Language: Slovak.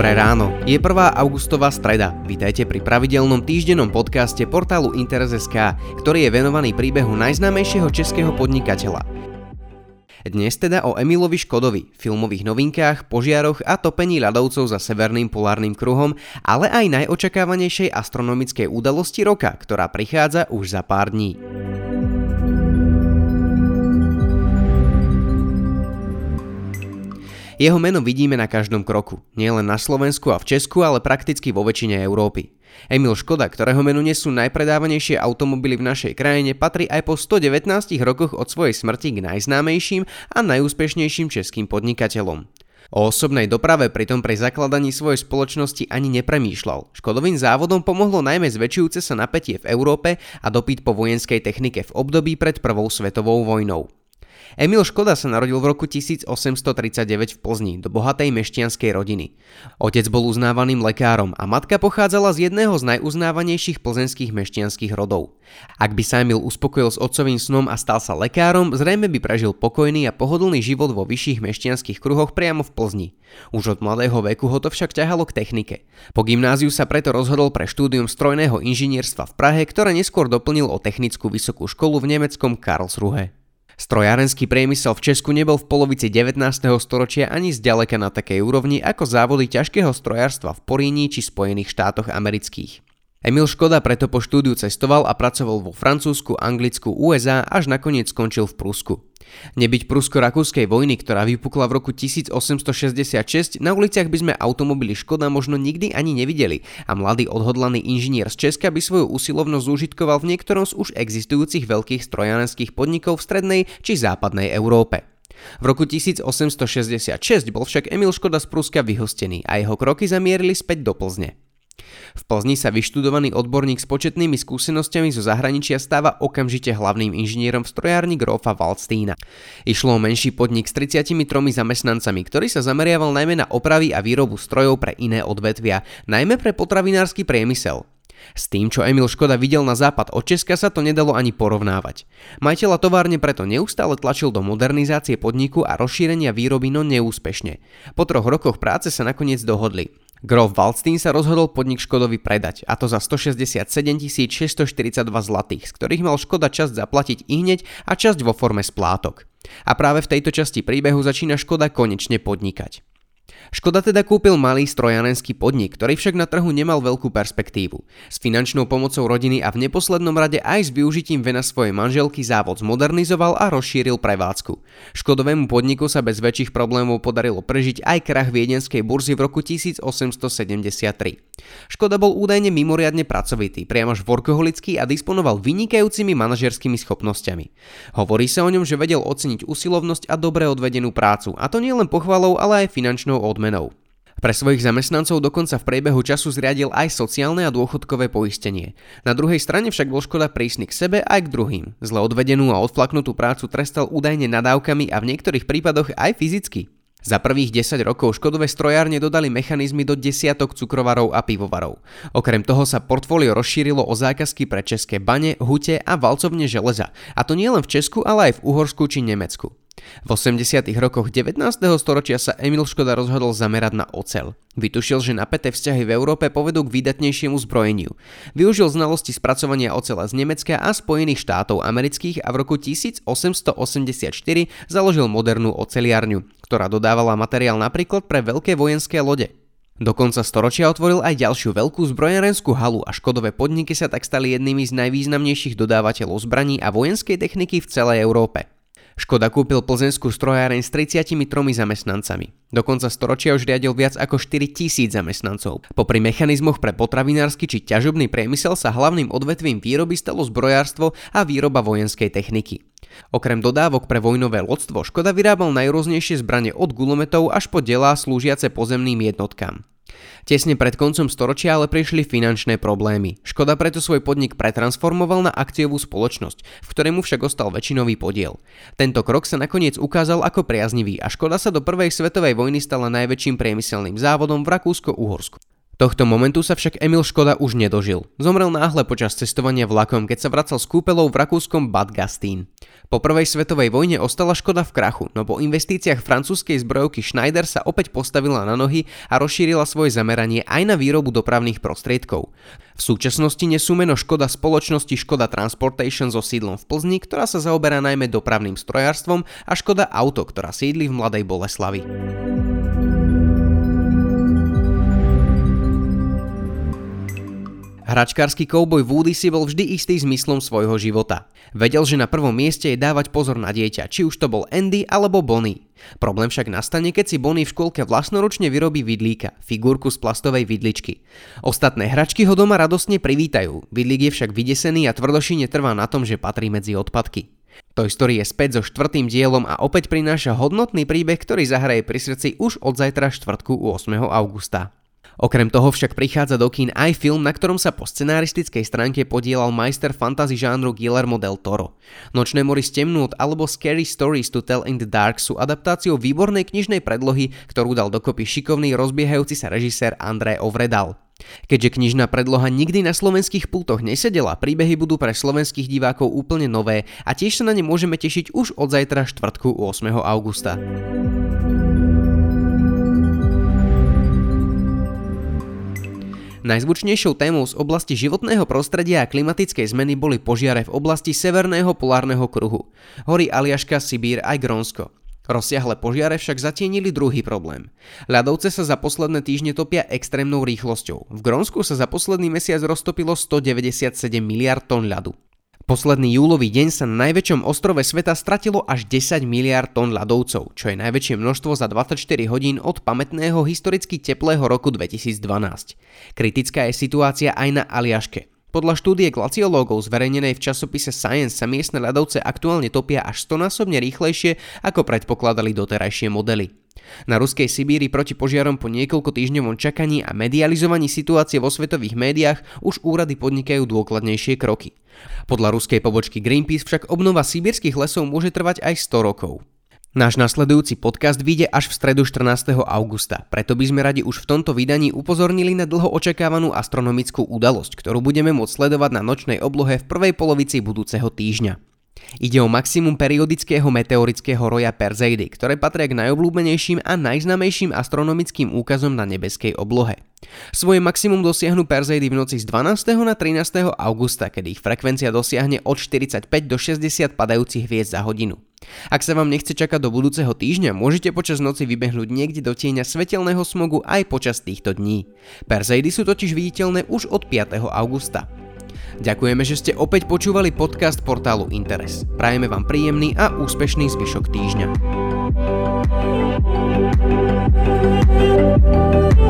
Dobré ráno, je 1. augustová streda. Vítajte pri pravidelnom týždennom podcaste portálu Interes.sk, ktorý je venovaný príbehu najznámejšieho českého podnikateľa. Dnes teda o Emilovi Škodovi, filmových novinkách, požiaroch a topení ľadovcov za severným polárnym kruhom, ale aj najočakávanejšej astronomickej udalosti roka, ktorá prichádza už za pár dní. Jeho meno vidíme na každom kroku, nielen na Slovensku a v Česku, ale prakticky vo väčšine Európy. Emil Škoda, ktorého menu nesú najpredávanejšie automobily v našej krajine, patrí aj po 119 rokoch od svojej smrti k najznámejším a najúspešnejším českým podnikateľom. O osobnej doprave pritom pri zakladaní svojej spoločnosti ani nepremýšľal. Škodovým závodom pomohlo najmä zväčšujúce sa napätie v Európe a dopyt po vojenskej technike v období pred Prvou svetovou vojnou. Emil Škoda sa narodil v roku 1839 v Plzni do bohatej mešťanskej rodiny. Otec bol uznávaným lekárom a matka pochádzala z jedného z najuznávanejších plzenských mešťanských rodov. Ak by sa Emil uspokojil s otcovým snom a stal sa lekárom, zrejme by prežil pokojný a pohodlný život vo vyšších mešťanských kruhoch priamo v Plzni. Už od mladého veku ho to však ťahalo k technike. Po gymnáziu sa preto rozhodol pre štúdium strojného inžinierstva v Prahe, ktoré neskôr doplnil o technickú vysokú školu v nemeckom Karlsruhe. Strojárenský priemysel v Česku nebol v polovici 19. storočia ani zďaleka na takej úrovni ako závody ťažkého strojárstva v Poríni či Spojených štátoch amerických. Emil Škoda preto po štúdiu cestoval a pracoval vo Francúzsku, Anglicku, USA až nakoniec skončil v Prusku. Nebyť prusko-rakúskej vojny, ktorá vypukla v roku 1866, na uliciach by sme automobily Škoda možno nikdy ani nevideli a mladý odhodlaný inžinier z Česka by svoju usilovnosť zúžitkoval v niektorom z už existujúcich veľkých strojárenských podnikov v strednej či západnej Európe. V roku 1866 bol však Emil Škoda z Pruska vyhostený a jeho kroky zamierili späť do Plzne. V Plzni sa vyštudovaný odborník s početnými skúsenosťami zo zahraničia stáva okamžite hlavným inžinierom v strojárni Grofa Waldsteina. Išlo o menší podnik s 33 zamestnancami, ktorý sa zameriaval najmä na opravy a výrobu strojov pre iné odvetvia, najmä pre potravinársky priemysel. S tým, čo Emil Škoda videl na západ od Česka, sa to nedalo ani porovnávať. Majiteľa továrne preto neustále tlačil do modernizácie podniku a rozšírenia výroby, no neúspešne. Po troch rokoch práce sa nakoniec dohodli. Grof Waldstein sa rozhodol podnik Škodovi predať, a to za 167 642 zlatých, z ktorých mal Škoda časť zaplatiť i hneď a časť vo forme splátok. A práve v tejto časti príbehu začína Škoda konečne podnikať. Škoda teda kúpil malý strojanenský podnik, ktorý však na trhu nemal veľkú perspektívu. S finančnou pomocou rodiny a v neposlednom rade aj s využitím vena svojej manželky závod zmodernizoval a rozšíril prevádzku. Škodovému podniku sa bez väčších problémov podarilo prežiť aj krach viedenskej burzy v roku 1873. Škoda bol údajne mimoriadne pracovitý, priamo workoholický a disponoval vynikajúcimi manažerskými schopnosťami. Hovorí sa o ňom, že vedel oceniť usilovnosť a dobre odvedenú prácu, a to nie len pochvalou, ale aj finančnou odmenou odmenou. Pre svojich zamestnancov dokonca v priebehu času zriadil aj sociálne a dôchodkové poistenie. Na druhej strane však bol Škoda prísny k sebe aj k druhým. Zle odvedenú a odflaknutú prácu trestal údajne nadávkami a v niektorých prípadoch aj fyzicky. Za prvých 10 rokov Škodové strojárne dodali mechanizmy do desiatok cukrovarov a pivovarov. Okrem toho sa portfólio rozšírilo o zákazky pre české bane, hute a valcovne železa. A to nie len v Česku, ale aj v Uhorsku či Nemecku. V 80. rokoch 19. storočia sa Emil Škoda rozhodol zamerať na ocel. Vytušil, že napäté vzťahy v Európe povedú k výdatnejšiemu zbrojeniu. Využil znalosti spracovania ocela z Nemecka a Spojených štátov amerických a v roku 1884 založil modernú oceliarňu, ktorá dodávala materiál napríklad pre veľké vojenské lode. Do konca storočia otvoril aj ďalšiu veľkú zbrojárenskú halu a škodové podniky sa tak stali jednými z najvýznamnejších dodávateľov zbraní a vojenskej techniky v celej Európe. Škoda kúpil plzenskú strojáreň s 33 zamestnancami. Do konca storočia už riadil viac ako 4 tisíc zamestnancov. Popri mechanizmoch pre potravinársky či ťažobný priemysel sa hlavným odvetvím výroby stalo zbrojárstvo a výroba vojenskej techniky. Okrem dodávok pre vojnové lodstvo Škoda vyrábal najrôznejšie zbranie od gulometov až po delá slúžiace pozemným jednotkám. Tesne pred koncom storočia ale prišli finančné problémy. Škoda preto svoj podnik pretransformoval na akciovú spoločnosť, v ktorej mu však ostal väčšinový podiel. Tento krok sa nakoniec ukázal ako priaznivý a Škoda sa do prvej svetovej vojny stala najväčším priemyselným závodom v Rakúsko-Uhorsku. Tohto momentu sa však Emil Škoda už nedožil. Zomrel náhle počas cestovania vlakom, keď sa vracal s kúpelou v rakúskom Bad Gastín. Po prvej svetovej vojne ostala Škoda v krachu, no po investíciách francúzskej zbrojovky Schneider sa opäť postavila na nohy a rozšírila svoje zameranie aj na výrobu dopravných prostriedkov. V súčasnosti nesú meno Škoda spoločnosti Škoda Transportation so sídlom v Plzni, ktorá sa zaoberá najmä dopravným strojárstvom a Škoda Auto, ktorá sídli v Mladej Boleslavi. Hračkársky kouboj Woody si bol vždy istý zmyslom svojho života. Vedel, že na prvom mieste je dávať pozor na dieťa, či už to bol Andy alebo Bonnie. Problém však nastane, keď si Bonnie v škôlke vlastnoručne vyrobí vidlíka, figurku z plastovej vidličky. Ostatné hračky ho doma radostne privítajú, vidlík je však vydesený a tvrdošine trvá na tom, že patrí medzi odpadky. Toy Story je späť so štvrtým dielom a opäť prináša hodnotný príbeh, ktorý zahraje pri srdci už od zajtra štvrtku 8. augusta. Okrem toho však prichádza do kín aj film, na ktorom sa po scenaristickej stránke podielal majster fantasy žánru Guillermo del Toro. Nočné mory z temnôt alebo Scary Stories to Tell in the Dark sú adaptáciou výbornej knižnej predlohy, ktorú dal dokopy šikovný rozbiehajúci sa režisér André Ovredal. Keďže knižná predloha nikdy na slovenských pultoch nesedela, príbehy budú pre slovenských divákov úplne nové a tiež sa na ne môžeme tešiť už od zajtra štvrtku 8. augusta. Najzvučnejšou témou z oblasti životného prostredia a klimatickej zmeny boli požiare v oblasti severného polárneho kruhu. Hory Aliaška, Sibír aj Grónsko. Rozsiahle požiare však zatienili druhý problém. Ľadovce sa za posledné týždne topia extrémnou rýchlosťou. V Grónsku sa za posledný mesiac roztopilo 197 miliard tón ľadu. Posledný júlový deň sa na najväčšom ostrove sveta stratilo až 10 miliard tón ľadovcov, čo je najväčšie množstvo za 24 hodín od pamätného historicky teplého roku 2012. Kritická je situácia aj na Aliaške. Podľa štúdie glaciológov zverejnenej v časopise Science sa miestne ľadovce aktuálne topia až 100 násobne rýchlejšie, ako predpokladali doterajšie modely. Na ruskej Sibíri proti požiarom po niekoľko týždňovom čakaní a medializovaní situácie vo svetových médiách už úrady podnikajú dôkladnejšie kroky. Podľa ruskej pobočky Greenpeace však obnova sibírskych lesov môže trvať aj 100 rokov. Náš nasledujúci podcast vyjde až v stredu 14. augusta, preto by sme radi už v tomto vydaní upozornili na dlho očakávanú astronomickú udalosť, ktorú budeme môcť sledovať na nočnej oblohe v prvej polovici budúceho týždňa. Ide o maximum periodického meteorického roja Perseidy, ktoré patria k najobľúbenejším a najznamejším astronomickým úkazom na nebeskej oblohe. Svoje maximum dosiahnu Perseidy v noci z 12. na 13. augusta, kedy ich frekvencia dosiahne od 45 do 60 padajúcich hviezd za hodinu. Ak sa vám nechce čakať do budúceho týždňa, môžete počas noci vybehnúť niekde do tieňa svetelného smogu aj počas týchto dní. Perseidy sú totiž viditeľné už od 5. augusta. Ďakujeme, že ste opäť počúvali podcast portálu Interes. Prajeme vám príjemný a úspešný zvyšok týždňa. thank you